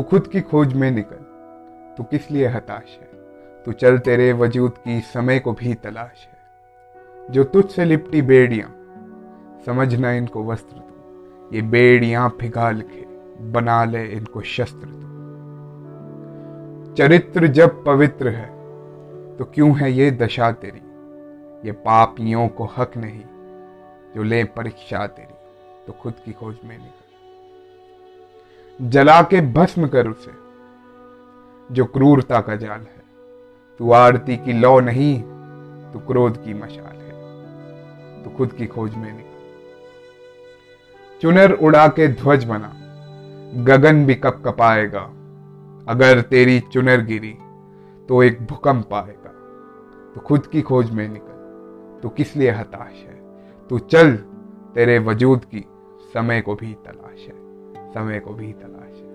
तू खुद की खोज में निकल। तू किस लिए हताश है? तू चल तेरे वजूद की समय को भी तलाश है। जो तुझसे लिपटी बेड़ियाँ समझना इनको वस्त्र तू। ये बेड़ियाँ पिघाल के, बना ले इनको शस्त्र तू। चरित्र जब पवित्र है तो क्यों है ये दशा तेरी? ये पापियों को हक नहीं, जो ले परीक्षा तेरी। तो खुद की खोज में निकल। जला के भस्म कर उसे, जो क्रूरता का जाल है। तू आरती की लौ नहीं, तू क्रोध की मशाल है। तो खुद की खोज में निकल। चुनर उड़ा के ध्वज बना, गगन भी कप कपाएगा। अगर तेरी चुनर गिरी तो एक भूकंप आएगा। तो खुद की खोज में निकल, तू किस लिए हताश है? तू चल, तेरे वजूद की समय को भी तलाश है। समय को भी तलाश